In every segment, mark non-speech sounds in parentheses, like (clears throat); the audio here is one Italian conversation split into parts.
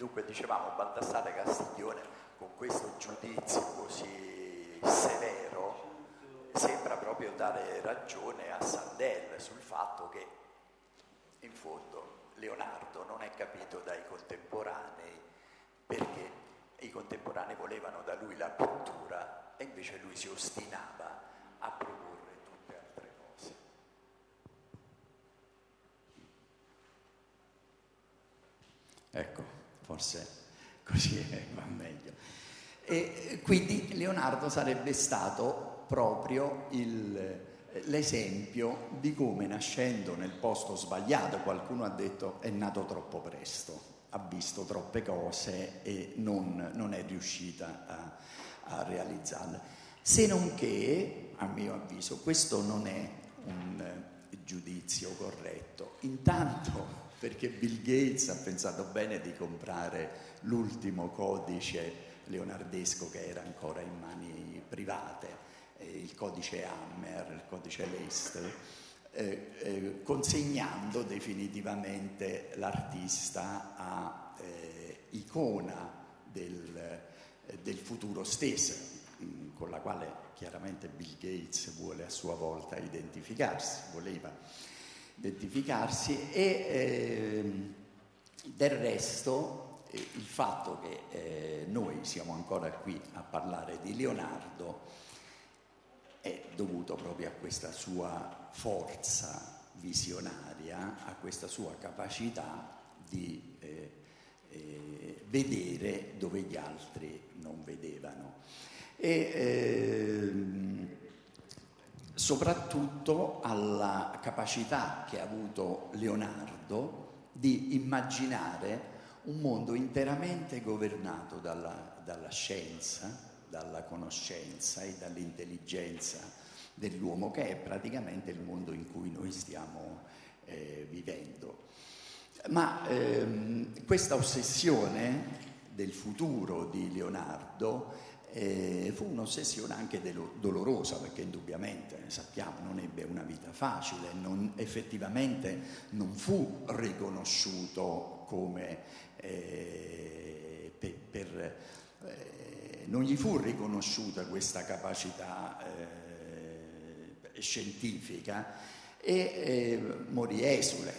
Dunque dicevamo Baldassare Castiglione con questo giudizio così severo sembra proprio dare ragione a Sandel sul fatto che in fondo Leonardo non è capito dai contemporanei perché i contemporanei volevano da lui la pittura e invece lui si ostinava a proporre tutte altre cose. Ecco, forse così (laughs) va meglio. E quindi Leonardo sarebbe stato proprio il, l'esempio di come nascendo nel posto sbagliato, qualcuno ha detto è nato troppo presto, ha visto troppe cose e non, non è riuscita a, a, realizzarle. Se non che, a mio avviso, questo non è un giudizio corretto. Intanto perché Bill Gates ha pensato bene di comprare l'ultimo codice leonardesco che era ancora in mani private eh, il codice Hammer, il codice Leicester, eh, eh, consegnando definitivamente l'artista a eh, icona del, eh, del, futuro stesso, mm, con la quale chiaramente Bill Gates vuole a sua volta identificarsi, voleva identificarsi e ehm, del resto eh, il fatto che noi siamo ancora qui a parlare di Leonardo è dovuto proprio a questa sua forza visionaria, a questa sua capacità di eh, eh, vedere dove gli altri non vedevano. E ehm, soprattutto alla capacità che ha avuto Leonardo di immaginare un mondo interamente governato dalla, dalla scienza, dalla conoscenza e dall'intelligenza dell'uomo, che è praticamente il mondo in cui noi stiamo eh, vivendo. Ma ehm, questa ossessione del futuro di Leonardo eh, fu un'ossessione anche del- dolorosa, perché indubbiamente, sappiamo, non ebbe una vita facile, non, effettivamente non fu riconosciuto come eh, per, per eh, non gli fu riconosciuta questa capacità eh, scientifica e eh, morì esule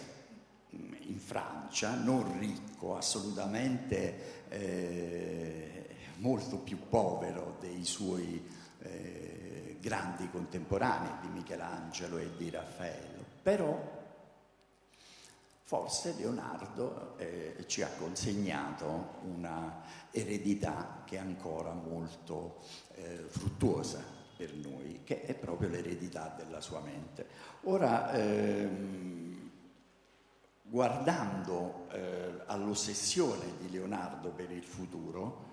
mm, in Francia, non ricco, assolutamente eh, molto più povero dei suoi eh, grandi contemporanei di Michelangelo e di Raffaello, però forse Leonardo eh, ci ha consegnato una eredità che è ancora molto eh, fruttuosa per noi, che è proprio l'eredità della sua mente. Ora, ehm, guardando eh, all'ossessione di Leonardo per il futuro,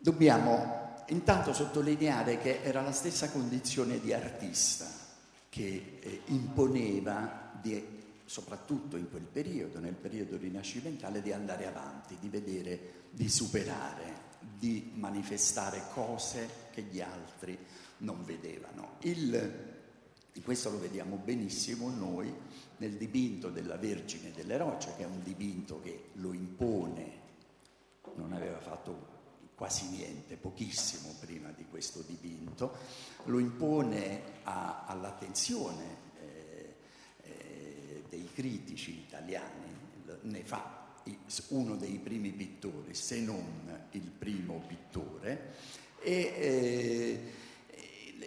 dobbiamo intanto sottolineare che era la stessa condizione di artista che eh, imponeva di soprattutto in quel periodo, nel periodo rinascimentale, di andare avanti, di vedere, di superare, di manifestare cose che gli altri non vedevano. Il, questo lo vediamo benissimo noi nel dipinto della Vergine delle Rocce, che è un dipinto che lo impone, non aveva fatto quasi niente, pochissimo prima di questo dipinto, lo impone a, all'attenzione dei critici italiani, ne fa uno dei primi pittori, se non il primo pittore, e eh,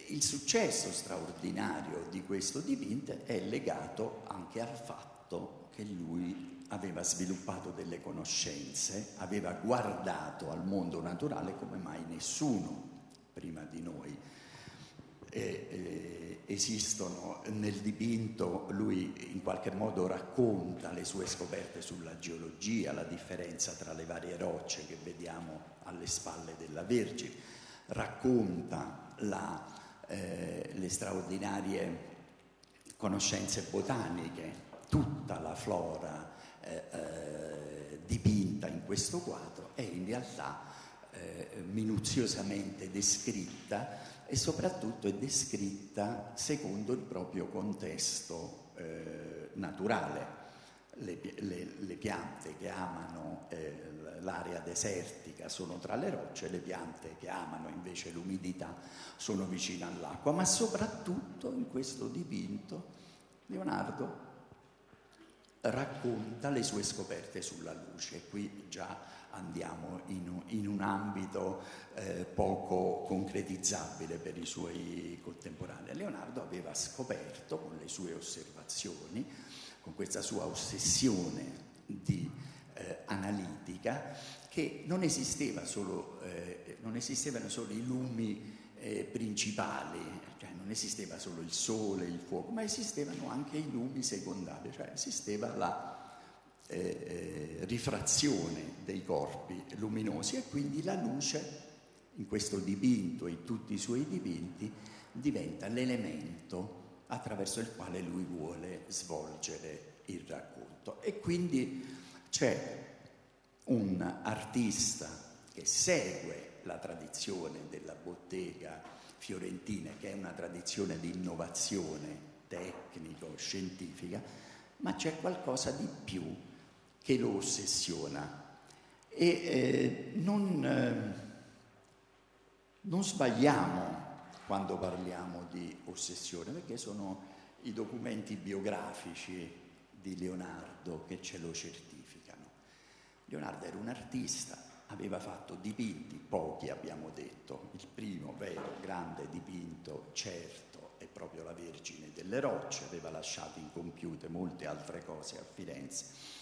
il successo straordinario di questo dipinto è legato anche al fatto che lui aveva sviluppato delle conoscenze, aveva guardato al mondo naturale come mai nessuno prima di noi. E, e, esistono nel dipinto, lui in qualche modo racconta le sue scoperte sulla geologia, la differenza tra le varie rocce che vediamo alle spalle della Vergine, racconta la, eh, le straordinarie conoscenze botaniche, tutta la flora eh, eh, dipinta in questo quadro è in realtà eh, minuziosamente descritta e soprattutto è descritta secondo il proprio contesto eh, naturale. le, le, le piante che amano eh, l'area desertica sono tra le rocce, le piante che amano invece l'umidità sono vicine all'acqua, ma soprattutto in questo dipinto Leonardo racconta le sue scoperte sulla luce. Qui già andiamo in in un ambito eh, poco concretizzabile per i suoi contemporanei. Leonardo aveva scoperto con le sue osservazioni, con questa sua ossessione di eh, analitica, che non, esisteva solo, eh, non esistevano solo i lumi eh, principali, non esisteva solo il sole, il fuoco, ma esistevano anche i lumi secondari, cioè esisteva la eh, eh, rifrazione dei corpi luminosi e quindi la luce in questo dipinto, in tutti i suoi dipinti, diventa l'elemento attraverso il quale lui vuole svolgere il racconto. E quindi c'è un artista che segue la tradizione della bottega fiorentina, che è una tradizione di innovazione tecnico-scientifica, ma c'è qualcosa di più che lo ossessiona. E eh, non, eh, non sbagliamo quando parliamo di ossessione, perché sono i documenti biografici di Leonardo che ce lo certificano. Leonardo era un artista, aveva fatto dipinti, pochi abbiamo detto, il primo vero grande dipinto certo è proprio la Vergine delle Rocce, aveva lasciato incompiute molte altre cose a Firenze.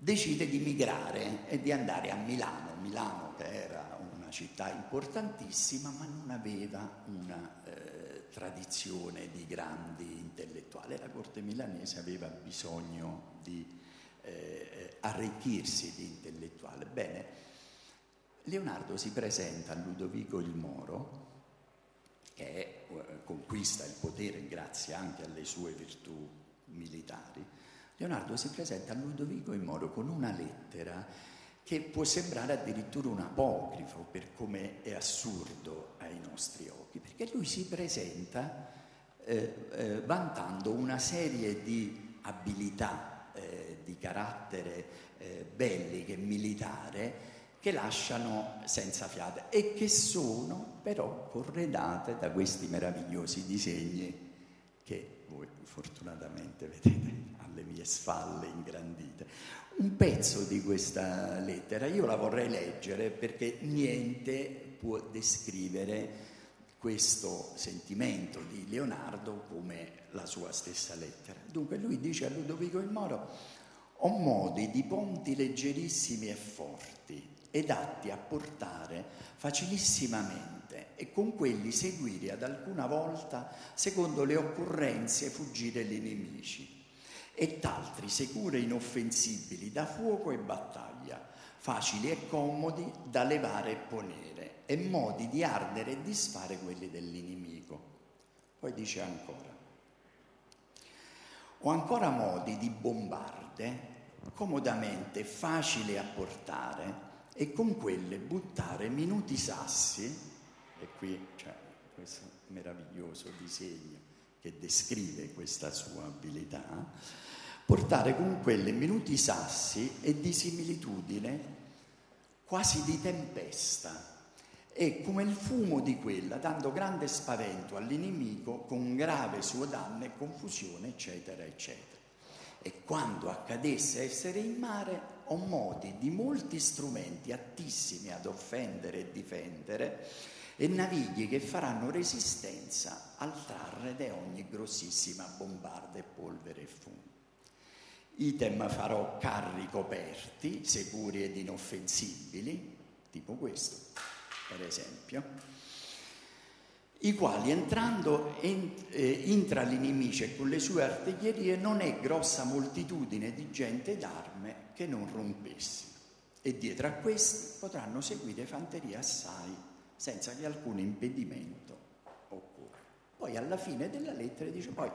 Decide di migrare e di andare a Milano, Milano che era una città importantissima ma non aveva una eh, tradizione di grandi intellettuali, la corte milanese aveva bisogno di eh, arricchirsi di intellettuale. Bene, Leonardo si presenta a Ludovico il Moro, che è, eh, conquista il potere grazie anche alle sue virtù militari. Leonardo si presenta a Ludovico il Moro con una lettera che può sembrare addirittura un apocrifo per come è assurdo ai nostri occhi, perché lui si presenta eh, eh, vantando una serie di abilità di carattere eh, belliche, militare, che lasciano senza fiate e che sono però corredate da questi meravigliosi disegni che voi fortunatamente vedete alle mie spalle ingrandite. Un pezzo di questa lettera io la vorrei leggere perché niente può descrivere questo sentimento di Leonardo come la sua stessa lettera. Dunque lui dice a Ludovico il Moro ho modi di ponti leggerissimi e forti ed atti a portare facilissimamente e con quelli seguire ad alcuna volta, secondo le occorrenze, fuggire gli nemici, e t'altri sicure e inoffensibili da fuoco e battaglia, facili e comodi da levare e ponere, e modi di ardere e disfare quelli dell'inimico. Poi dice ancora, ho ancora modi di bombarde comodamente facile a portare e con quelle buttare minuti sassi, e qui c'è questo meraviglioso disegno che descrive questa sua abilità, portare con quelle minuti sassi e di similitudine quasi di tempesta e come il fumo di quella, dando grande spavento all'inimico con grave suo danno e confusione, eccetera, eccetera. E quando accadesse essere in mare, ho modi di molti strumenti attissimi ad offendere e difendere e navigli che faranno resistenza al trarre di ogni grossissima bombarda e polvere e fumo. Item farò carri coperti, sicuri ed inoffensibili, tipo questo per esempio, i quali entrando intra l'inimico e con le sue artiglierie non è grossa moltitudine di gente d'arme che non rompessino. E dietro a questi potranno seguire fanterie assai senza che alcun impedimento occorra. Poi alla fine della lettera dice poi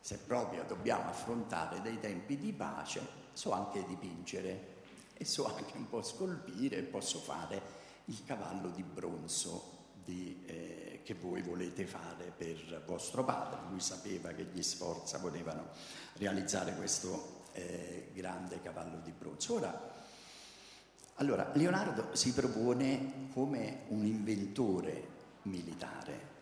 se proprio dobbiamo affrontare dei tempi di pace so anche dipingere e so anche un po' scolpire posso fare il cavallo di bronzo di, eh, che voi volete fare per vostro padre. Lui sapeva che gli Sforza potevano realizzare questo eh, grande cavallo di bronzo. Ora, allora, Leonardo si propone come un inventore militare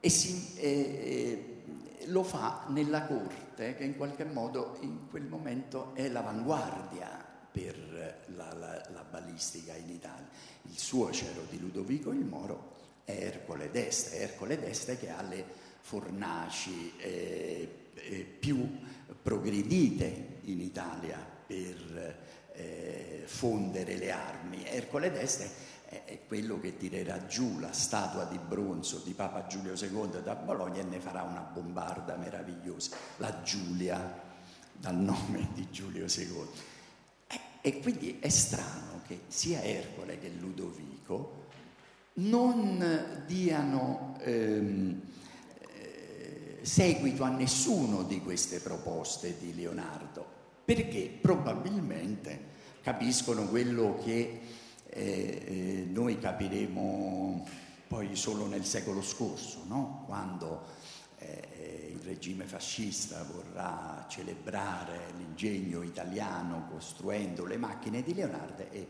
e si, eh, lo fa nella corte che in qualche modo in quel momento è l'avanguardia per la, la, la balistica in Italia. Il suocero di Ludovico il Moro è Ercole d'Este, Ercole d'Este che ha le fornaci eh, eh, più progredite in Italia per eh, fondere le armi. Ercole d'Este è quello che tirerà giù la statua di bronzo di Papa Giulio II da Bologna e ne farà una bombarda meravigliosa, la Giulia, dal nome di Giulio II. E, quindi è strano che sia Ercole che Ludovico non diano ehm, eh, seguito a nessuno di queste proposte di Leonardo, perché probabilmente capiscono quello che eh, eh, noi capiremo poi solo nel secolo scorso, no? quando eh, il regime fascista vorrà celebrare l'ingegno italiano costruendo le macchine di Leonardo e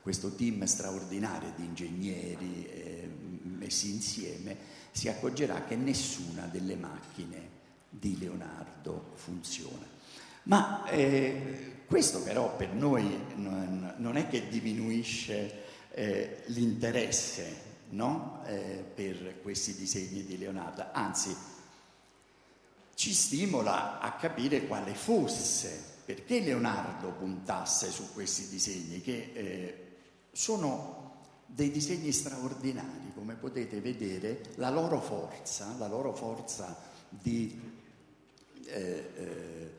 questo team straordinario di ingegneri eh, messi insieme si accorgerà che nessuna delle macchine di Leonardo funziona. Ma eh, questo però per noi non, non è che diminuisce eh, l'interesse no? eh, per questi disegni di Leonardo, anzi ci stimola a capire quale fosse, perché Leonardo puntasse su questi disegni, che eh, sono dei disegni straordinari, come potete vedere, la loro forza, la loro forza di eh, eh,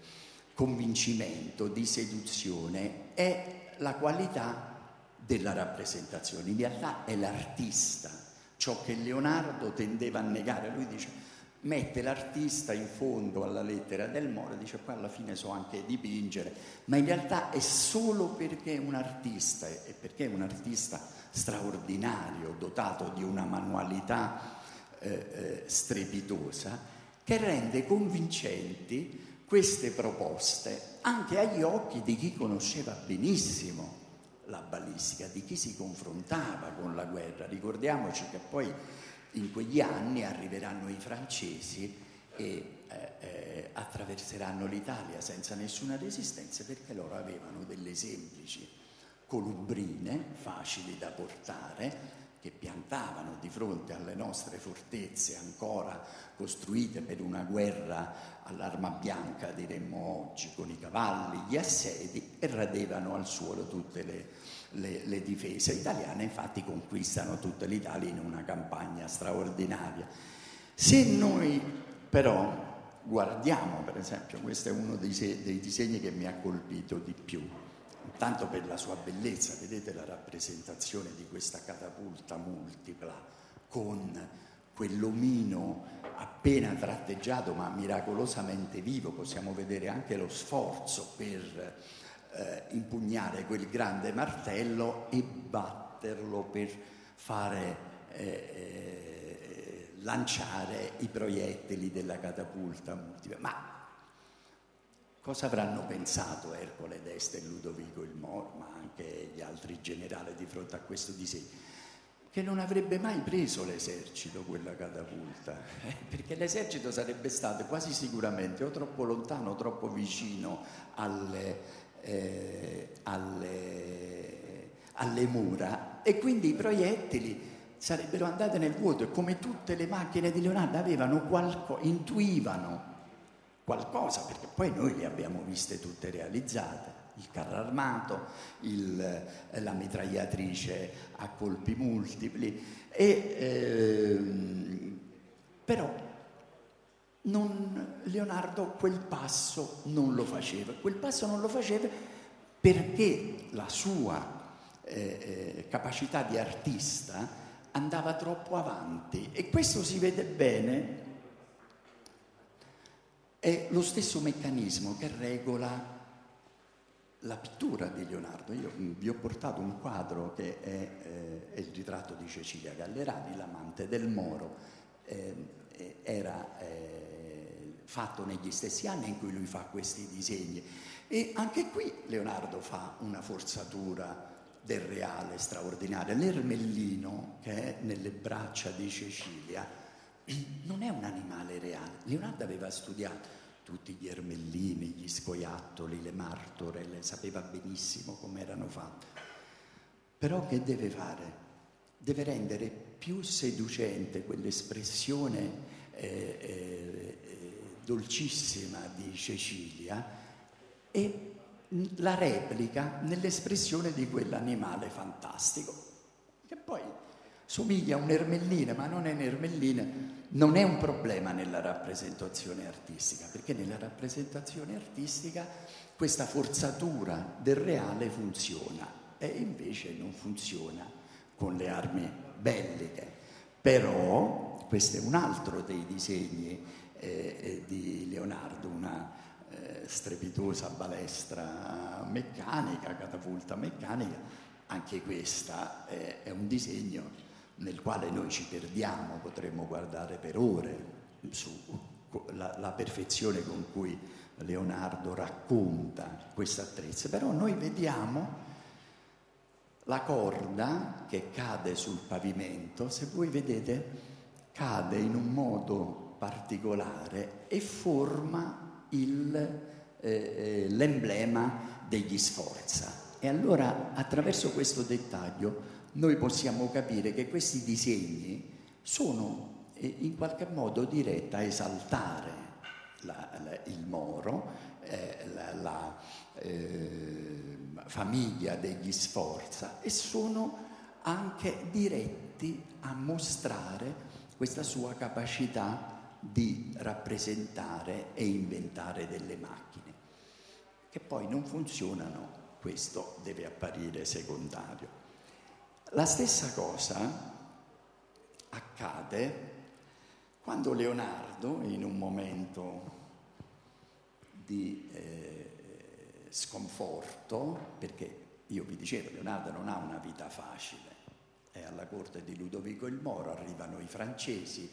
convincimento, di seduzione, è la qualità della rappresentazione. In realtà è l'artista, ciò che Leonardo tendeva a negare. Lui dice, mette l'artista in fondo alla lettera del Moro, dice poi alla fine so anche dipingere, ma in realtà è solo perché è un artista e perché è un artista straordinario, dotato di una manualità eh, eh, strepitosa, che rende convincenti queste proposte anche agli occhi di chi conosceva benissimo la balistica, di chi si confrontava con la guerra. Ricordiamoci che poi in quegli anni arriveranno i francesi e eh, eh, attraverseranno l'Italia senza nessuna resistenza perché loro avevano delle semplici colubrine facili da portare che piantavano di fronte alle nostre fortezze ancora costruite per una guerra all'arma bianca, diremmo oggi, con i cavalli, gli assedi e radevano al suolo tutte le, le, le difese italiane, infatti conquistano tutta l'Italia in una campagna straordinaria. Se noi però guardiamo, per esempio, questo è uno dei, dei disegni che mi ha colpito di più, tanto per la sua bellezza, vedete la rappresentazione di questa catapulta multipla con quell'omino appena tratteggiato ma miracolosamente vivo, possiamo vedere anche lo sforzo per eh, impugnare quel grande martello e batterlo per fare eh, eh, lanciare i proiettili della catapulta. Ma Cosa avranno pensato Ercole d'Este e Ludovico il Moro, ma anche gli altri generali di fronte a questo disegno? Che non avrebbe mai preso l'esercito quella catapulta, (laughs) eh, perché l'esercito sarebbe stato quasi sicuramente o troppo lontano o troppo vicino alle, eh, alle, alle mura. E quindi i proiettili sarebbero andati nel vuoto e come tutte le macchine di Leonardo avevano qualcosa, intuivano qualcosa, perché poi noi le abbiamo viste tutte realizzate, il carro armato, il, la mitragliatrice a colpi multipli, e, ehm, però non, Leonardo quel passo non lo faceva, quel passo non lo faceva perché la sua eh, eh capacità di artista andava troppo avanti e questo si vede bene è lo stesso meccanismo che regola la pittura di Leonardo. Io mm, vi ho portato un quadro che è, eh, è il ritratto di Cecilia Gallerani, l'amante del Moro. Eh, era eh, fatto negli stessi anni in cui lui fa questi disegni. E anche qui Leonardo fa una forzatura del reale straordinaria. L'ermellino, che è nelle braccia di Cecilia, (clears throat) non è un animale reale. Leonardo aveva studiato tutti gli ermellini, gli scoiattoli, le martore, le sapeva benissimo come erano fatti. Però che deve fare? Deve rendere più seducente quell'espressione eh, eh, dolcissima di Cecilia e la replica nell'espressione di quell'animale fantastico, che poi somiglia a un'ermellina, ma non è un'ermellina, non è un problema nella rappresentazione artistica, perché nella rappresentazione artistica questa forzatura del reale funziona e invece non funziona con le armi belliche. Però questo è un altro dei disegni eh, di Leonardo, una eh, strepitosa balestra meccanica, catapulta meccanica, anche questa è un disegno nel quale noi ci perdiamo, potremmo guardare per ore sulla la perfezione con cui Leonardo racconta questa attrezza, però noi vediamo la corda che cade sul pavimento, se voi vedete, cade in un modo particolare e forma il, eh, eh l'emblema degli Sforza. E allora attraverso questo dettaglio noi possiamo capire che questi disegni sono eh, in qualche modo diretti a esaltare la, la, il Moro, eh, la, la eh, famiglia degli Sforza e sono anche diretti a mostrare questa sua capacità di rappresentare e inventare delle macchine, che poi non funzionano, questo deve apparire secondario. La stessa cosa accade quando Leonardo, in un momento di eh, sconforto, perché io vi dicevo, Leonardo non ha una vita facile, è alla corte di Ludovico il Moro, arrivano i francesi,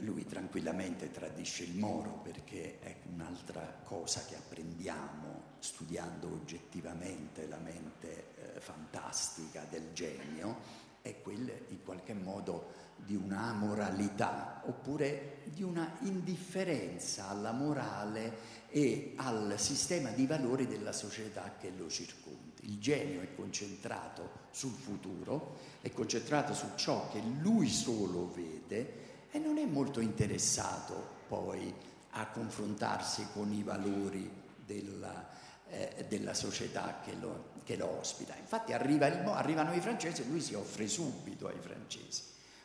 lui tranquillamente tradisce il Moro perché è un'altra cosa che apprendiamo studiando oggettivamente la mente eh, fantastica del genio, è quella in qualche modo di una moralità oppure di una indifferenza alla morale e al sistema di valori della società che lo circonda. Il genio è concentrato sul futuro, è concentrato su ciò che lui solo vede e non è molto interessato poi a confrontarsi con i valori della, eh, della società che lo, che lo, ospita. Infatti arriva il, arrivano i francesi e lui si offre subito ai francesi.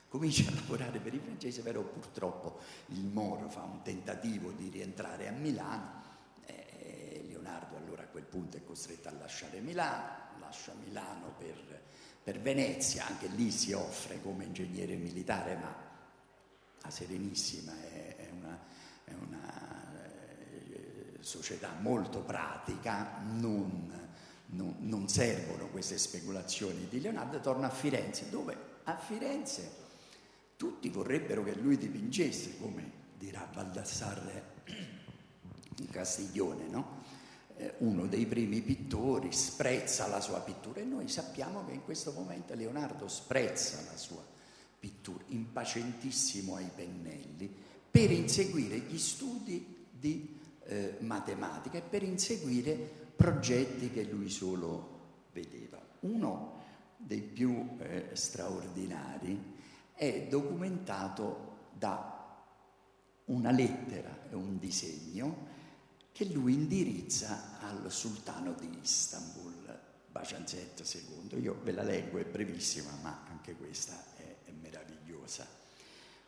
Comincia a lavorare per i francesi, però purtroppo il Moro fa un tentativo di rientrare a Milano. Eh, Leonardo allora a quel punto è costretto a lasciare Milano, lascia Milano per, per Venezia, anche lì si offre come ingegnere militare, ma Serenissima è, è una, è una eh, società molto pratica, non, non, non, servono queste speculazioni di Leonardo, torna a Firenze, dove a Firenze tutti vorrebbero che lui dipingesse, come dirà Baldassarre (clears throat) in Castiglione, no? eh, uno dei primi pittori, sprezza la sua pittura e noi sappiamo che in questo momento Leonardo sprezza la sua pittura pittura, impazientissimo ai pennelli, per inseguire gli studi di eh, matematica e per inseguire progetti che lui solo vedeva. Uno dei più eh, straordinari è documentato da una lettera e un disegno che lui indirizza al sultano di Istanbul, Bacianzet II. Io ve la leggo, è brevissima, ma anche questa meravigliosa.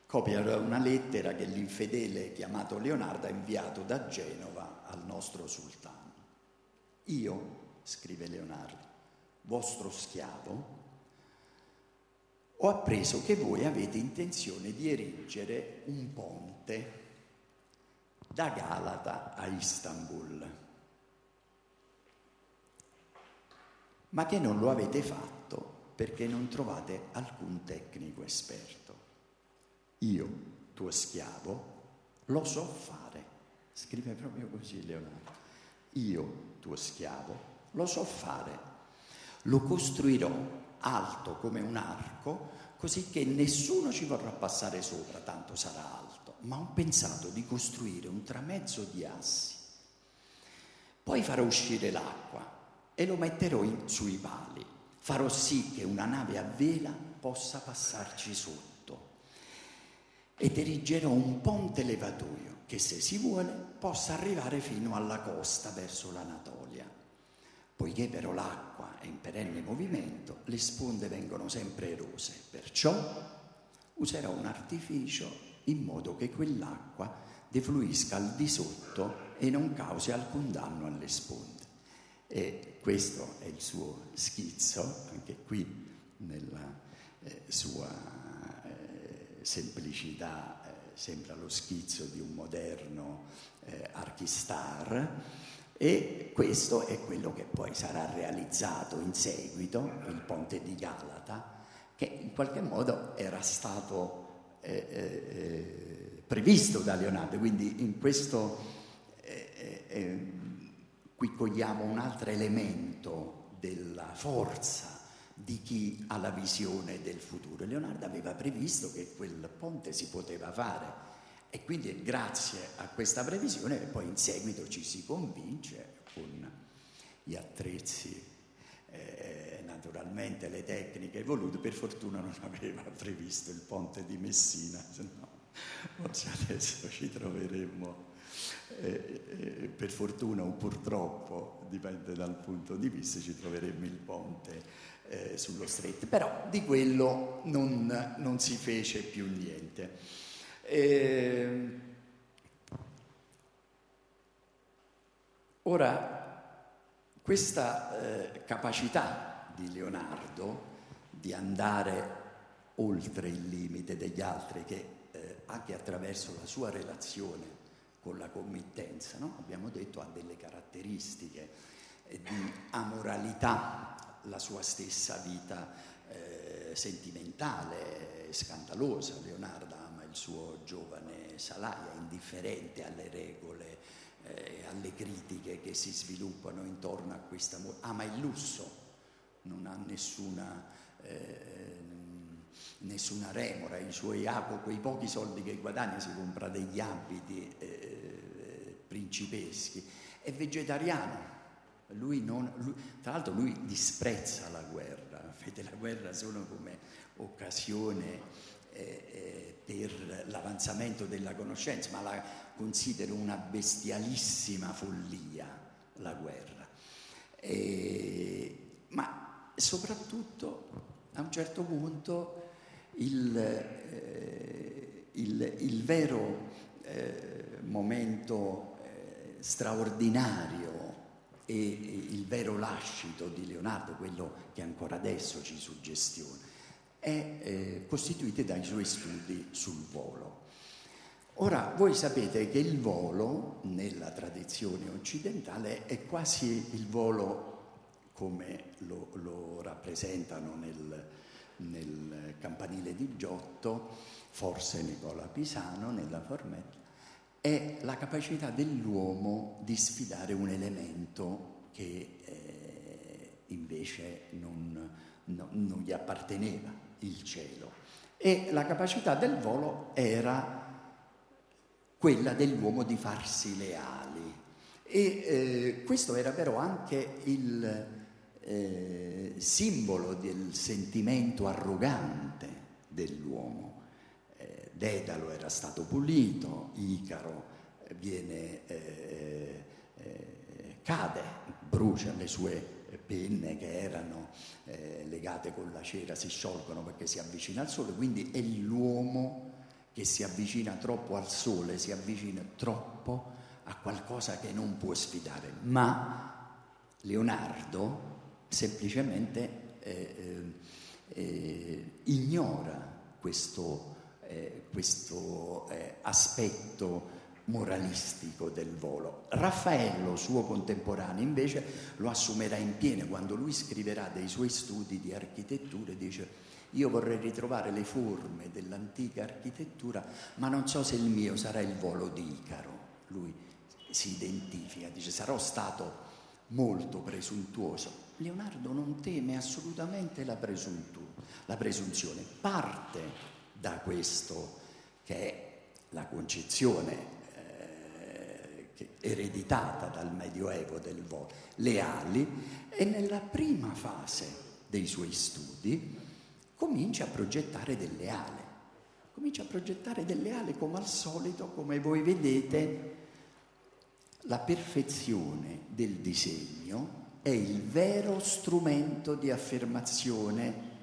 Copia una lettera che l'infedele chiamato Leonardo ha inviato da Genova al nostro sultano. Io, scrive Leonardo, vostro schiavo, ho appreso che voi avete intenzione di erigere un ponte da Galata a Istanbul, ma che non lo avete fatto perché non trovate alcun tecnico esperto. Io, tuo schiavo, lo so fare. Scrive proprio così Leonardo. Io, tuo schiavo, lo so fare. Lo costruirò alto come un arco, così che nessuno ci vorrà passare sopra, tanto sarà alto. Ma ho pensato di costruire un tramezzo di assi. Poi farò uscire l'acqua e lo metterò in, sui pali. Farò sì che una nave a vela possa passarci sotto ed erigerò un ponte levatoio che se si vuole possa arrivare fino alla costa verso l'Anatolia. Poiché però l'acqua è in perenne movimento, le sponde vengono sempre erose, perciò userò un artificio in modo che quell'acqua defluisca al di sotto e non causi alcun danno alle sponde. E questo è il suo schizzo, anche qui nella eh, sua semplicità eh, sembra lo schizzo di un moderno eh, archistar e questo è quello che poi sarà realizzato in seguito, il ponte di Galata, che in qualche modo era stato eh, eh, eh previsto da Leonardo, quindi in questo eh, qui cogliamo un altro elemento della forza di chi ha la visione del futuro. Leonardo aveva previsto che quel ponte si poteva fare e quindi grazie a questa previsione poi in seguito ci si convince con gli attrezzi, eh, naturalmente le tecniche evolute, per fortuna non aveva previsto il ponte di Messina, se no forse adesso ci troveremmo, eh, eh, per fortuna o purtroppo, dipende dal punto di vista, ci troveremmo il ponte eh, sullo stretto, però di quello non, non si fece più niente. Eh, ora, questa eh, capacità di Leonardo di andare oltre il limite degli altri, che eh, anche attraverso la sua relazione con la committenza, no? abbiamo detto, ha delle caratteristiche eh, di amoralità la sua stessa vita eh, sentimentale, scandalosa. Leonardo ama il suo giovane Salaia, indifferente alle regole, eh, alle critiche che si sviluppano intorno a questa ama il lusso, non ha nessuna, eh, nessuna remora, i suoi con quei pochi soldi che guadagna si compra degli abiti eh, principeschi, è vegetariano lui non, lui, tra l'altro lui disprezza la guerra, (laughs) vede la guerra solo come occasione eh, eh, per l'avanzamento della conoscenza, ma la considera una bestialissima follia la guerra. E, ma soprattutto a un certo punto il, eh, il, il vero eh, momento straordinario e il vero lascito di Leonardo, quello che ancora adesso ci suggestiona, è eh, costituito dai suoi studi sul volo. Ora, voi sapete che il volo, nella tradizione occidentale, è quasi il volo come lo, lo rappresentano nel, nel, campanile di Giotto, forse Nicola Pisano nella Formetta, è la capacità dell'uomo di sfidare un elemento che eh, invece non, no, non gli apparteneva, il cielo. E la capacità del volo era quella dell'uomo di farsi leali. E eh, questo era però anche il eh, simbolo del sentimento arrogante dell'uomo. Dedalo era stato pulito, Icaro viene, eh, eh, cade, brucia le sue penne che erano eh, legate con la cera, si sciolgono perché si avvicina al sole, quindi è l'uomo che si avvicina troppo al sole, si avvicina troppo a qualcosa che non può sfidare. Ma Leonardo semplicemente eh, eh, eh ignora questo eh, questo eh, aspetto moralistico del volo. Raffaello, suo contemporaneo, invece lo assumerà in pieno quando lui scriverà dei suoi studi di architettura e dice io vorrei ritrovare le forme dell'antica architettura, ma non so se il mio sarà il volo di Icaro. Lui si identifica, dice sarò stato molto presuntuoso. Leonardo non teme assolutamente la, la presunzione, parte da questo che è la concezione ereditata dal Medioevo del volo, le ali, e nella prima fase dei suoi studi comincia a progettare delle ali. Comincia a progettare delle ali come al solito, come voi vedete, la perfezione del disegno è il vero strumento di affermazione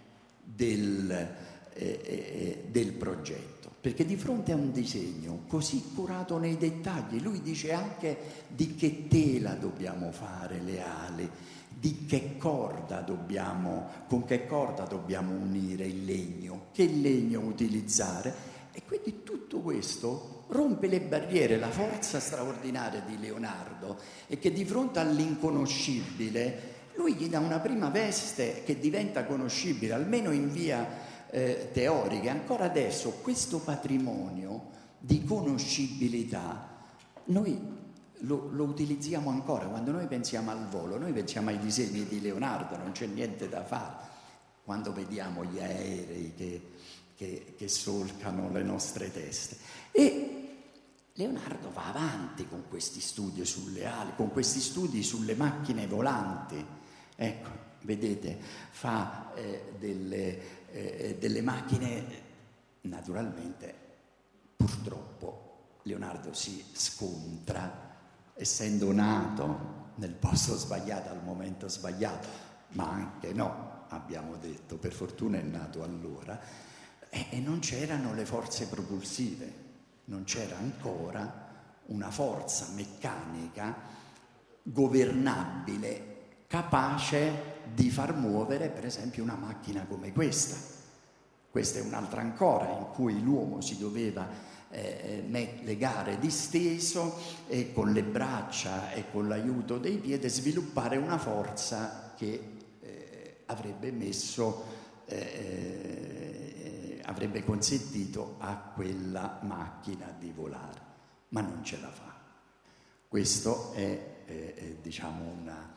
del, eh, eh, eh del progetto perché di fronte a un disegno così curato nei dettagli, lui dice anche di che tela dobbiamo fare le ali, di che corda dobbiamo, con che corda dobbiamo unire il legno, che legno utilizzare. E quindi tutto questo rompe le barriere, la forza straordinaria di Leonardo è che di fronte all'inconoscibile lui gli dà una prima veste che diventa conoscibile, almeno in via eh, teoriche, ancora adesso questo patrimonio di conoscibilità noi lo, lo, utilizziamo ancora quando noi pensiamo al volo, noi pensiamo ai disegni di Leonardo, non c'è niente da fare. Quando vediamo gli aerei che, che, che solcano le nostre teste. E Leonardo va avanti con questi studi sulle ali, con questi studi sulle macchine volanti. Ecco, vedete, fa eh, delle, eh, delle macchine, naturalmente, purtroppo Leonardo si scontra, essendo nato nel posto sbagliato al momento sbagliato, ma anche no, abbiamo detto, per fortuna è nato allora, e, e non c'erano le forze propulsive, non c'era ancora una forza meccanica governabile capace di far muovere per esempio una macchina come questa. Questa è un'altra ancora in cui l'uomo si doveva eh, eh legare disteso e con le braccia e con l'aiuto dei piedi sviluppare una forza che eh, avrebbe messo, eh, eh, avrebbe consentito a quella macchina di volare, ma non ce la fa. Questo è, è diciamo una,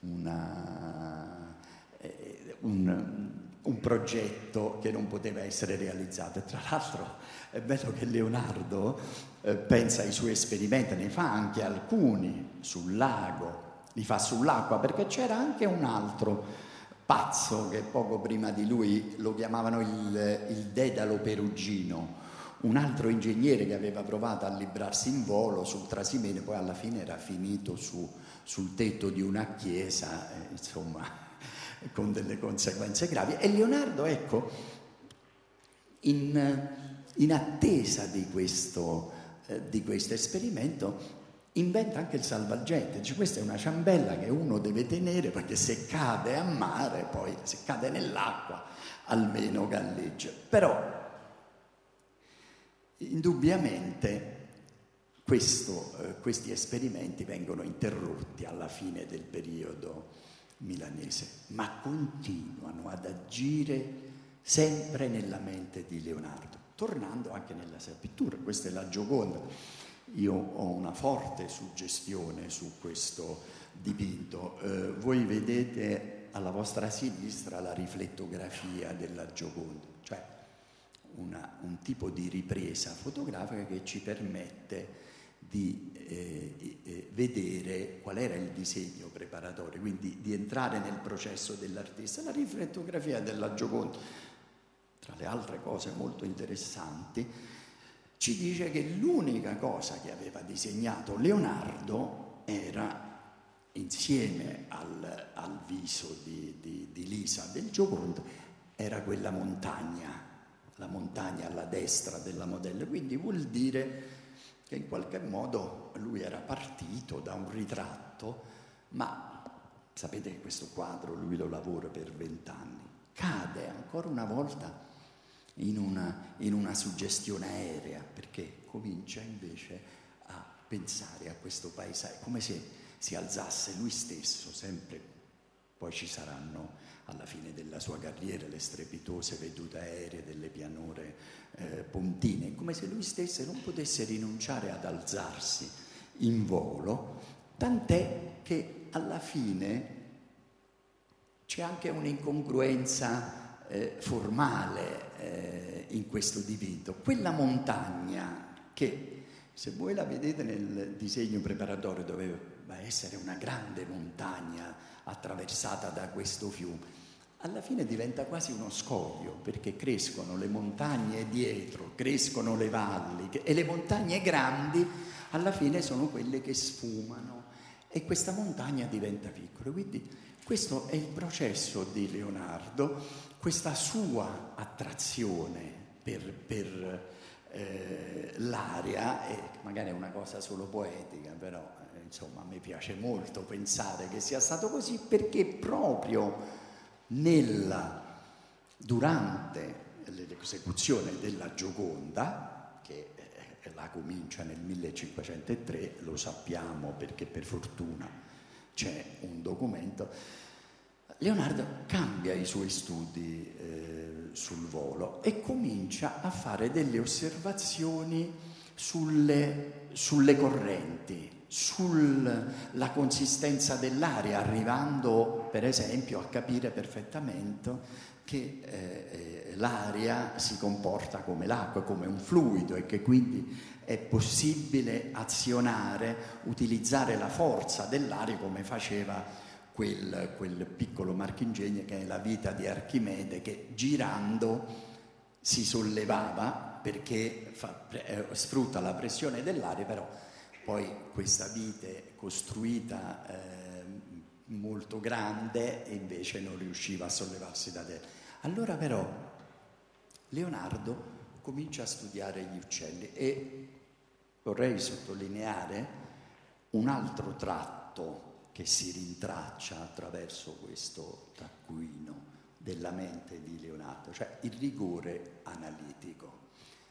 una, eh, un, un, progetto che non poteva essere realizzato. Tra l'altro è bello che Leonardo eh, pensa ai suoi esperimenti, ne fa anche alcuni sul lago, li fa sull'acqua, perché c'era anche un altro pazzo che poco prima di lui lo chiamavano il, il Dedalo Perugino, un altro ingegnere che aveva provato a librarsi in volo sul Trasimene, poi alla fine era finito su, sul tetto di una chiesa, eh, insomma, (laughs) con delle conseguenze gravi. E Leonardo, ecco, in, in attesa di questo, eh, di questo esperimento, inventa anche il salvagente, dice questa è una ciambella che uno deve tenere perché se cade a mare, poi se cade nell'acqua, almeno galleggia. Però, indubbiamente, questo, eh, questi esperimenti vengono interrotti alla fine del periodo milanese, ma continuano ad agire sempre nella mente di Leonardo, tornando anche nella sua pittura. Questa è la Gioconda. Io ho una forte suggestione su questo dipinto. Eh, voi vedete alla vostra sinistra la riflettografia della Gioconda, cioè una, un tipo di ripresa fotografica che ci permette di eh, eh, vedere qual era il disegno preparatorio, quindi di entrare nel processo dell'artista. La riflettografia della Gioconda, tra le altre cose molto interessanti, ci dice che l'unica cosa che aveva disegnato Leonardo era, insieme al, al viso di, di, di Lisa del Gioconda, era quella montagna, la montagna alla destra della modella, quindi vuol dire che in qualche modo lui era partito da un ritratto, ma sapete che questo quadro lui lo lavora per vent'anni, cade ancora una volta in una, in una suggestione aerea, perché comincia invece pensare a questo paesaggio, come se si alzasse lui stesso, sempre poi ci saranno alla fine della sua carriera le strepitose vedute aeree delle pianure eh, pontine, come se lui stesso non potesse rinunciare ad alzarsi in volo, tant'è che alla fine c'è anche un'incongruenza eh, formale eh, in questo dipinto. Quella montagna che, se voi la vedete nel disegno preparatorio, doveva essere una grande montagna attraversata da questo fiume, alla fine diventa quasi uno scoglio perché crescono le montagne dietro, crescono le valli e le montagne grandi alla fine sono quelle che sfumano e questa montagna diventa piccola. Quindi questo è il processo di Leonardo, questa sua attrazione per, per eh, l'aria, e magari è una cosa solo poetica, però eh, insomma me piace molto pensare che sia stato così perché proprio nella, durante l'esecuzione della Gioconda, che eh, la comincia nel 1503, lo sappiamo perché per fortuna c'è un documento, Leonardo cambia i suoi studi eh, sul volo e comincia a fare delle osservazioni sulle, sulle correnti, sulla consistenza dell'aria, arrivando per esempio a capire perfettamente che eh, l'aria si comporta come l'acqua, come un fluido e che quindi è possibile azionare, utilizzare la forza dell'aria come faceva quel, quel piccolo marchingegno che è la vita di Archimede che girando si sollevava perché fa, eh, sfrutta la pressione dell'aria, però poi questa vite costruita eh, molto grande e invece non riusciva a sollevarsi da terra. Allora però Leonardo comincia a studiare gli uccelli e vorrei sottolineare un altro tratto che si rintraccia attraverso questo taccuino della mente di Leonardo, cioè il rigore analitico.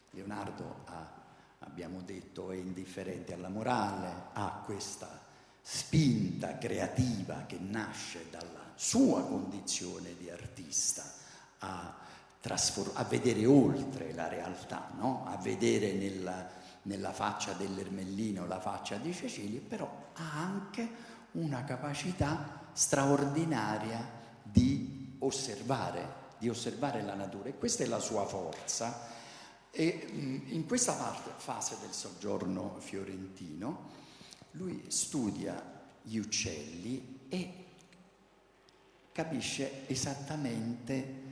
Leonardo ha, abbiamo detto, è indifferente alla morale, ha questa spinta creativa che nasce dalla sua condizione di artista a, trasform- a vedere oltre la realtà, no? a vedere nella, nella faccia dell'Ermellino la faccia di Cecilia, però ha anche una capacità straordinaria di osservare, di osservare la natura e questa è la sua forza. E in questa parte, fase del soggiorno fiorentino, lui studia gli uccelli e capisce esattamente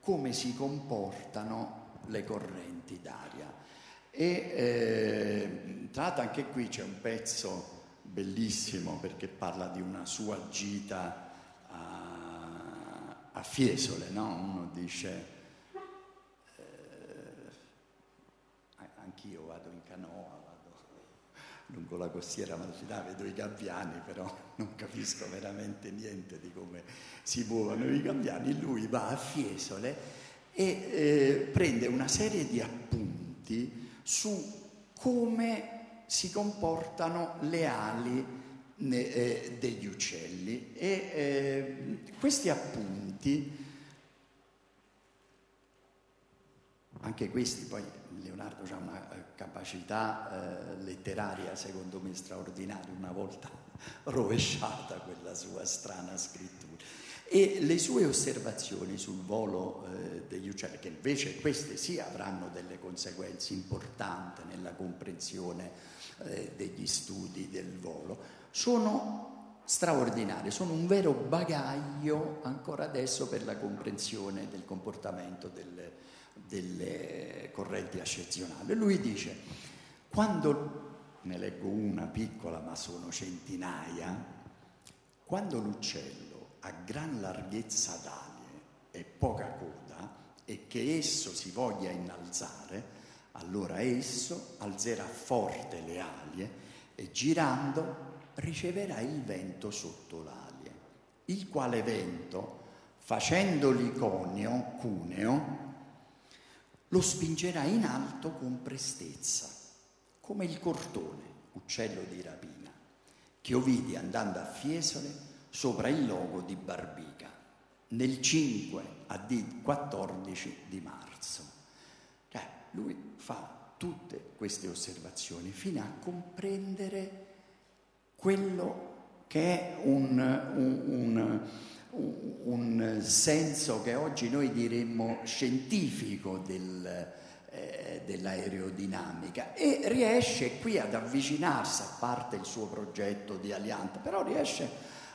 come si comportano le correnti d'aria. E eh, tra l'altro anche qui c'è un pezzo bellissimo perché parla di una sua gita a, a Fiesole, no? Uno dice, eh, anch'io vado in canoa, vado lungo la costiera amalfitana, vedo i gabbiani, però non capisco veramente niente di come si muovono i gabbiani. Lui va a Fiesole e eh, prende una serie di appunti su come si comportano le ali eh, degli uccelli e eh, questi appunti, anche questi poi Leonardo ha una eh, capacità eh, letteraria secondo me straordinaria, una volta (laughs) rovesciata quella sua strana scrittura. E le sue osservazioni sul volo eh, degli uccelli, che invece queste sì avranno delle conseguenze importanti nella comprensione eh, degli studi del volo, sono straordinarie, sono un vero bagaglio ancora adesso per la comprensione del comportamento delle, delle correnti ascezionali. Lui dice, quando, ne leggo una piccola ma sono centinaia, quando l'uccello ha gran larghezza d'alie e poca coda e che esso si voglia innalzare, allora esso alzerà forte le alie e girando riceverà il vento sotto l'alie, il quale vento, facendo l'iconio, cuneo, lo spingerà in alto con prestezza, come il cortone, uccello di rapina, che io vidi andando a Fiesole sopra il logo di Barbica nel 5 a 14 di marzo. Cioè, lui fa tutte queste osservazioni fino a comprendere quello che è un, un, un, un senso che oggi noi diremmo scientifico del, eh, dell'aerodinamica e riesce qui ad avvicinarsi, a parte il suo progetto di Alianta, però riesce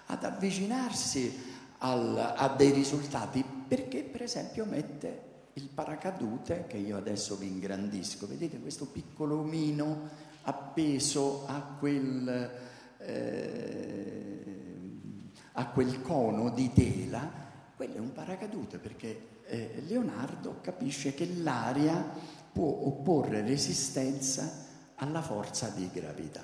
ad avvicinarsi al, a dei risultati perché per esempio mette il paracadute che io adesso vi ingrandisco, vedete questo piccolo omino appeso a quel, eh, a quel cono di tela, quello è un paracadute perché eh, Leonardo capisce che l'aria può opporre resistenza alla forza di gravità.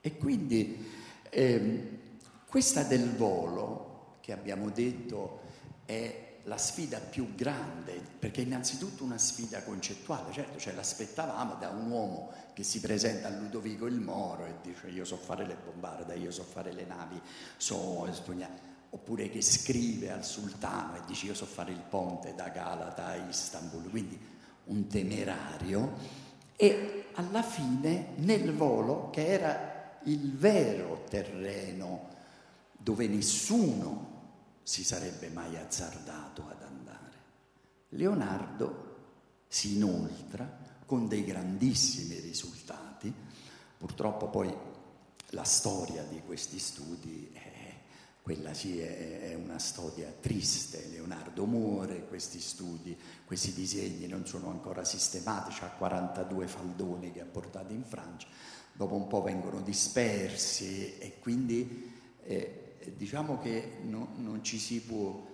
E quindi eh, questa del volo, che abbiamo detto è la sfida più grande, perché innanzitutto una sfida concettuale, certo ce l'aspettavamo da un uomo che si presenta a Ludovico il Moro e dice io so fare le bombarde, io so fare le navi, so oppure che scrive al sultano e dice io so fare il ponte da Galata a Istanbul, quindi un temerario e alla fine nel volo che era il vero terreno dove nessuno si sarebbe mai azzardato ad andare. Leonardo si inoltra con dei grandissimi risultati, purtroppo poi la storia di questi studi è quella sì è, una storia triste, Leonardo muore, questi studi, questi disegni non sono ancora sistematici, ha 42 faldoni che ha portato in Francia, dopo un po' vengono dispersi e quindi eh, diciamo che no, non ci si può,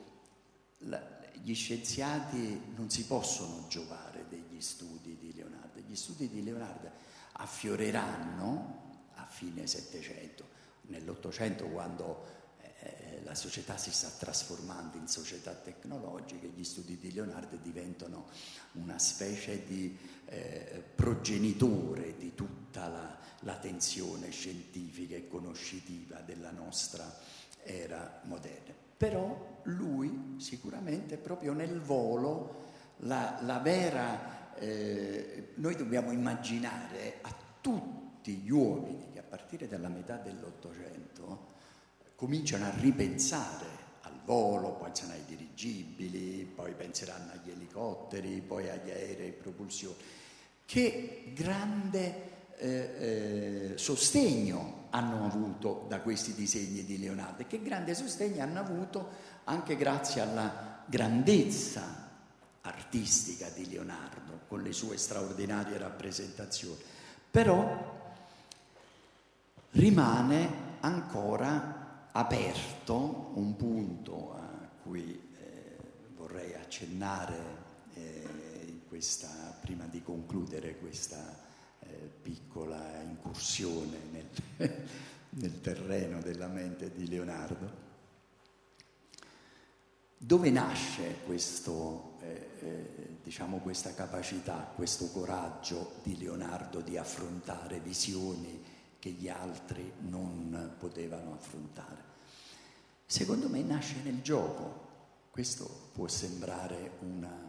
la, gli scienziati non si possono giovare degli studi di Leonardo, gli studi di Leonardo affioreranno a fine Settecento, nell'Ottocento quando eh, la società si sta trasformando in società tecnologiche, gli studi di Leonardo diventano una specie di eh, progenitore di tutta la, la tensione scientifica e conoscitiva della nostra era moderna. Però lui sicuramente proprio nel volo la, la vera, eh, noi dobbiamo immaginare a tutti gli uomini che a partire dalla metà dell'Ottocento cominciano a ripensare al volo, pensano ai dirigibili, poi penseranno agli elicotteri, poi agli aerei propulsione. Che grande eh, eh, sostegno hanno avuto da questi disegni di Leonardo e che grande sostegno hanno avuto anche grazie alla grandezza artistica di Leonardo con le sue straordinarie rappresentazioni. Però rimane ancora aperto un punto a cui eh, vorrei accennare eh, questa, prima di concludere questa piccola incursione nel, (laughs) nel terreno della mente di Leonardo. Dove nasce questo, eh, eh, diciamo questa capacità, questo coraggio di Leonardo di affrontare visioni che gli altri non potevano affrontare? Secondo me nasce nel gioco. Questo può sembrare una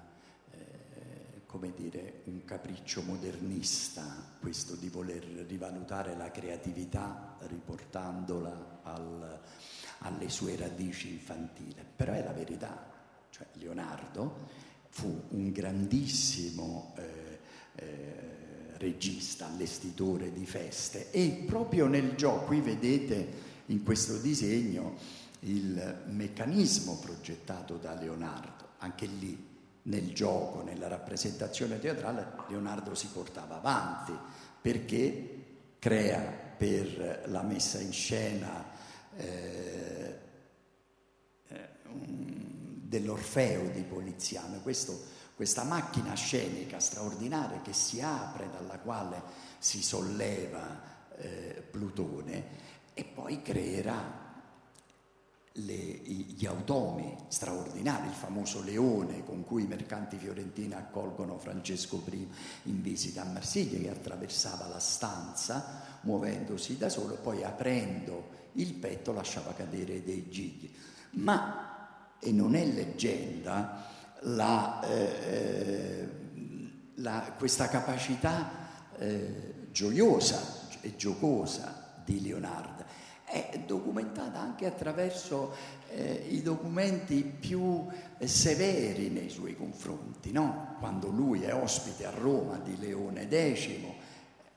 come dire, un capriccio modernista, questo di voler rivalutare la creatività riportandola al, alle sue radici infantili, però è la verità, cioè Leonardo fu un grandissimo eh, eh, regista, allestitore di feste e proprio nel gioco, qui vedete in questo disegno il meccanismo progettato da Leonardo, anche lì nel gioco, nella rappresentazione teatrale, Leonardo si portava avanti perché crea per la messa in scena eh, eh dell'Orfeo di Poliziano, questo, questa macchina scenica straordinaria che si apre, dalla quale si solleva eh, Plutone e poi creerà le, gli automi straordinari, il famoso leone con cui i mercanti fiorentini accolgono Francesco I in visita a Marsiglia, che attraversava la stanza muovendosi da solo, poi aprendo il petto lasciava cadere dei gigli. Ma, e non è leggenda, la, eh, la, questa capacità eh, gioiosa e giocosa di Leonardo è documentata anche attraverso eh, i documenti più eh, severi nei suoi confronti, no? quando lui è ospite a Roma di Leone X,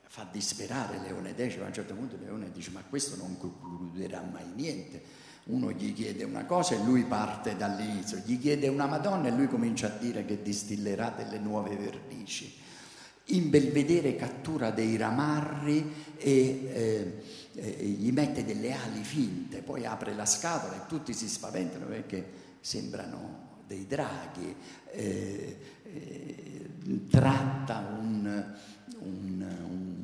fa disperare Leone X, a un certo punto Leone dice ma questo non concluderà mai niente. Uno gli chiede una cosa e lui parte dall'inizio, gli chiede una Madonna e lui comincia a dire che distillerà delle nuove vernici. In Belvedere cattura dei ramarri e eh, gli mette delle ali finte, poi apre la scatola e tutti si spaventano perché sembrano dei draghi, eh, eh, tratta un, un, un,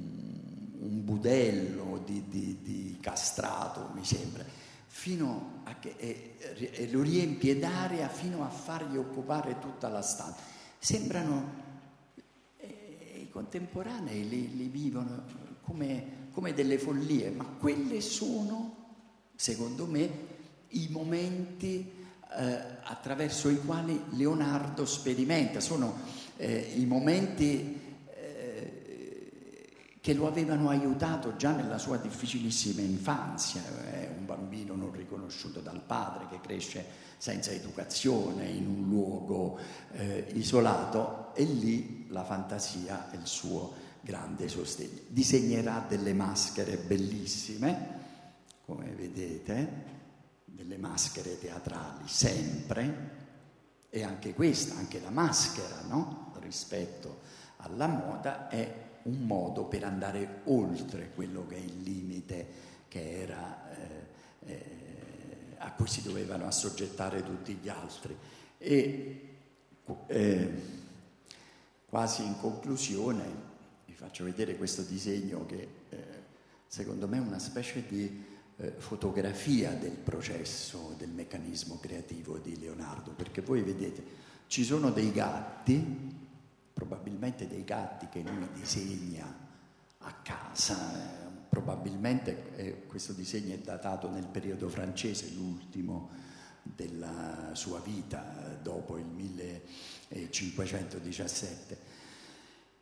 un budello di, di, di, castrato, mi sembra, fino a che, e, e lo riempie d'aria fino a fargli occupare tutta la stanza. Sembrano, eh, i contemporanei li, li vivono come come delle follie, ma quelle sono, secondo me, i momenti eh, attraverso i quali Leonardo sperimenta, sono eh, i momenti eh, che lo avevano aiutato già nella sua difficilissima infanzia, è un bambino non riconosciuto dal padre che cresce senza educazione in un luogo eh, isolato e lì la fantasia è il suo grande sostegno. Disegnerà delle maschere bellissime, come vedete, delle maschere teatrali sempre, e anche questa, anche la maschera, no? rispetto alla moda, è un modo per andare oltre quello che è il limite che era, eh, eh, a cui si dovevano assoggettare tutti gli altri. E eh, quasi in conclusione, faccio vedere questo disegno che eh, secondo me è una specie di eh, fotografia del processo, del meccanismo creativo di Leonardo, perché voi vedete, ci sono dei gatti, probabilmente dei gatti che lui disegna a casa, eh, probabilmente eh, questo disegno è datato nel periodo francese, l'ultimo della sua vita, dopo il 1517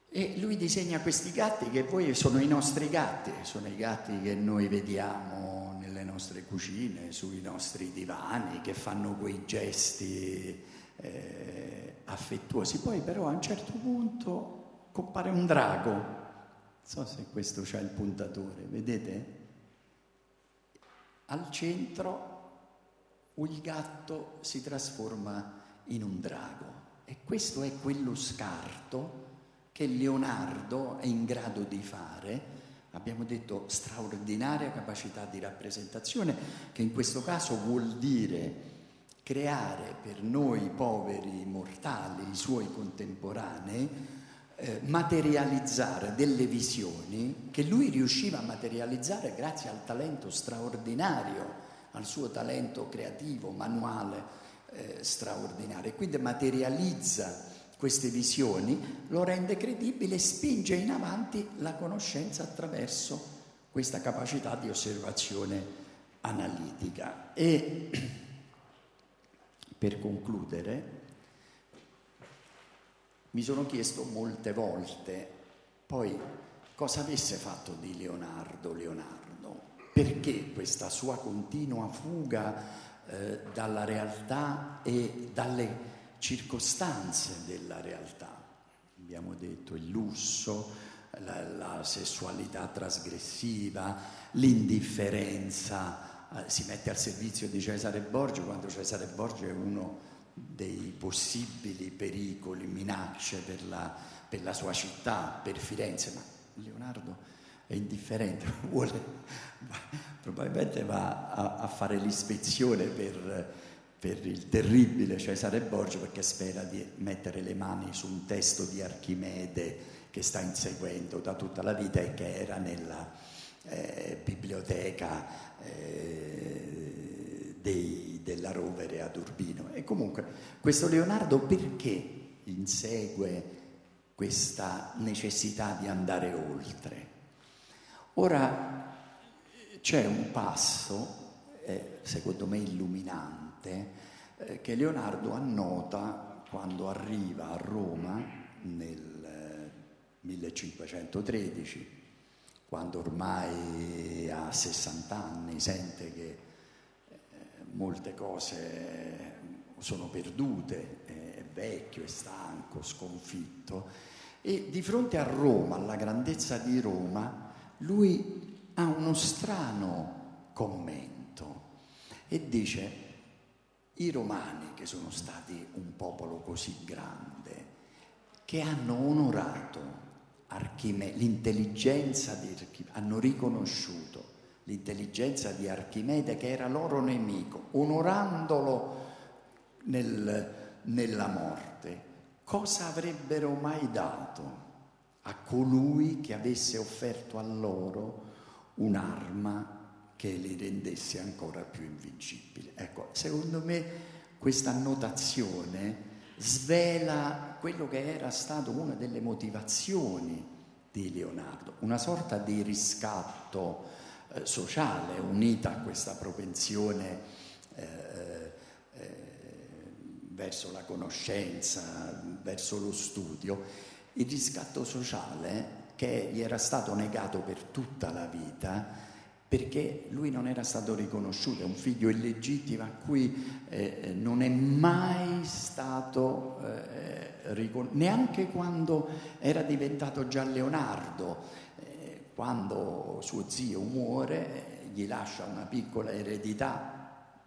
e lui disegna questi gatti che poi sono i nostri gatti, sono i gatti che noi vediamo nelle nostre cucine, sui nostri divani, che fanno quei gesti eh, affettuosi. Poi però a un certo punto compare un drago, non so se questo c'è il puntatore, vedete? Al centro il gatto si trasforma in un drago e questo è quello scarto che Leonardo è in grado di fare, abbiamo detto straordinaria capacità di rappresentazione, che in questo caso vuol dire creare per noi poveri mortali, i suoi contemporanei, eh, materializzare delle visioni che lui riusciva a materializzare grazie al talento straordinario, al suo talento creativo, manuale eh, straordinario. Quindi materializza queste visioni, lo rende credibile e spinge in avanti la conoscenza attraverso questa capacità di osservazione analitica. E (clears throat) per concludere, mi sono chiesto molte volte poi cosa avesse fatto di Leonardo Leonardo, perché questa sua continua fuga eh, dalla realtà e dalle circostanze della realtà. Abbiamo detto il lusso, la, la sessualità trasgressiva, l'indifferenza, eh, si mette al servizio di Cesare Borgia quando Cesare Borgia è uno dei possibili pericoli, minacce per la, per la sua città, per Firenze, ma Leonardo è indifferente, (laughs) vuole, probabilmente va a, a fare l'ispezione per per il terribile Cesare Borgia perché spera di mettere le mani su un testo di Archimede che sta inseguendo da tutta la vita e che era nella eh, biblioteca eh, dei, della rovere ad Urbino. E comunque questo Leonardo perché insegue questa necessità di andare oltre? Ora c'è un passo, eh, secondo me illuminante, eh, che Leonardo annota quando arriva a Roma nel 1513, eh, quando ormai ha 60 anni, sente che eh, molte cose sono perdute, è vecchio, è stanco, sconfitto. E di fronte a Roma, alla grandezza di Roma, lui ha uno strano commento e dice i romani che sono stati un popolo così grande, che hanno onorato Archime, l'intelligenza di Archimede, hanno riconosciuto l'intelligenza di Archimede che era loro nemico, onorandolo nel, nella morte, cosa avrebbero mai dato a colui che avesse offerto a loro un'arma che li rendesse ancora più invincibili? Ecco, secondo me questa annotazione svela quello che era stato una delle motivazioni di Leonardo, una sorta di riscatto eh, sociale unita a questa propensione eh, eh, verso la conoscenza, verso lo studio, il riscatto sociale che gli era stato negato per tutta la vita perché lui non era stato riconosciuto, è un figlio illegittimo a cui eh, non è mai stato eh, riconosciuto, neanche quando era diventato già Leonardo, eh, quando suo zio muore, gli lascia una piccola eredità,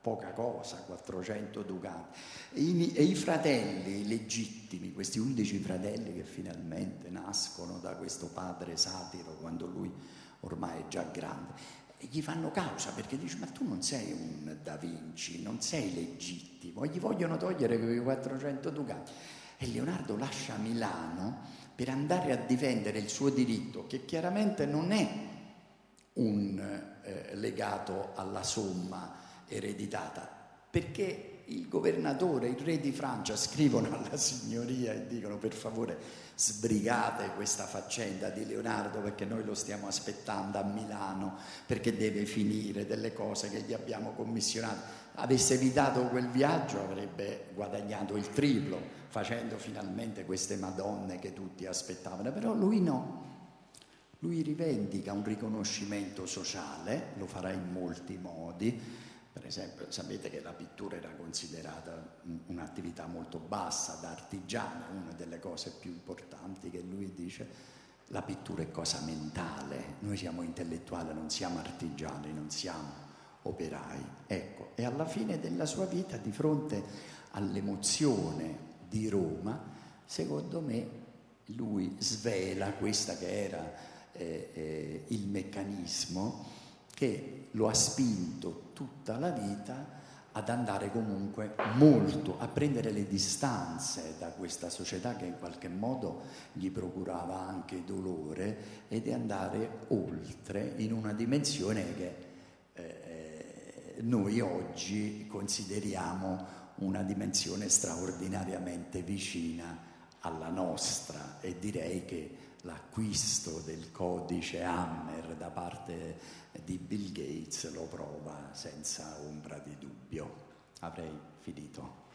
poca cosa, 400 ducati, e i, e i fratelli legittimi, questi undici fratelli che finalmente nascono da questo padre satiro quando lui ormai è già grande, e gli fanno causa perché dice ma tu non sei un Da Vinci, non sei legittimo, gli vogliono togliere quei 400 ducati. E Leonardo lascia Milano per andare a difendere il suo diritto, che chiaramente non è un eh, legato alla somma ereditata, perché il governatore, il re di Francia scrivono (laughs) alla signoria e dicono per favore sbrigate questa faccenda di Leonardo perché noi lo stiamo aspettando a Milano perché deve finire delle cose che gli abbiamo commissionato. Avesse evitato quel viaggio avrebbe guadagnato il triplo facendo finalmente queste Madonne che tutti aspettavano, però lui no. Lui rivendica un riconoscimento sociale, lo farà in molti modi, per esempio, sapete che la pittura era considerata un'attività molto bassa, da artigiana, una delle cose più importanti che lui dice, la pittura è cosa mentale, noi siamo intellettuali, non siamo artigiani, non siamo operai. Ecco, e alla fine della sua vita, di fronte all'emozione di Roma, secondo me lui svela questa che era eh, eh, il meccanismo che lo ha spinto tutta la vita ad andare comunque molto, a prendere le distanze da questa società che in qualche modo gli procurava anche dolore ed andare oltre in una dimensione che eh, noi oggi consideriamo una dimensione straordinariamente vicina alla nostra e direi che l'acquisto del codice Hammer da parte di Bill Gates lo prova senza ombra di dubbio. Avrei finito.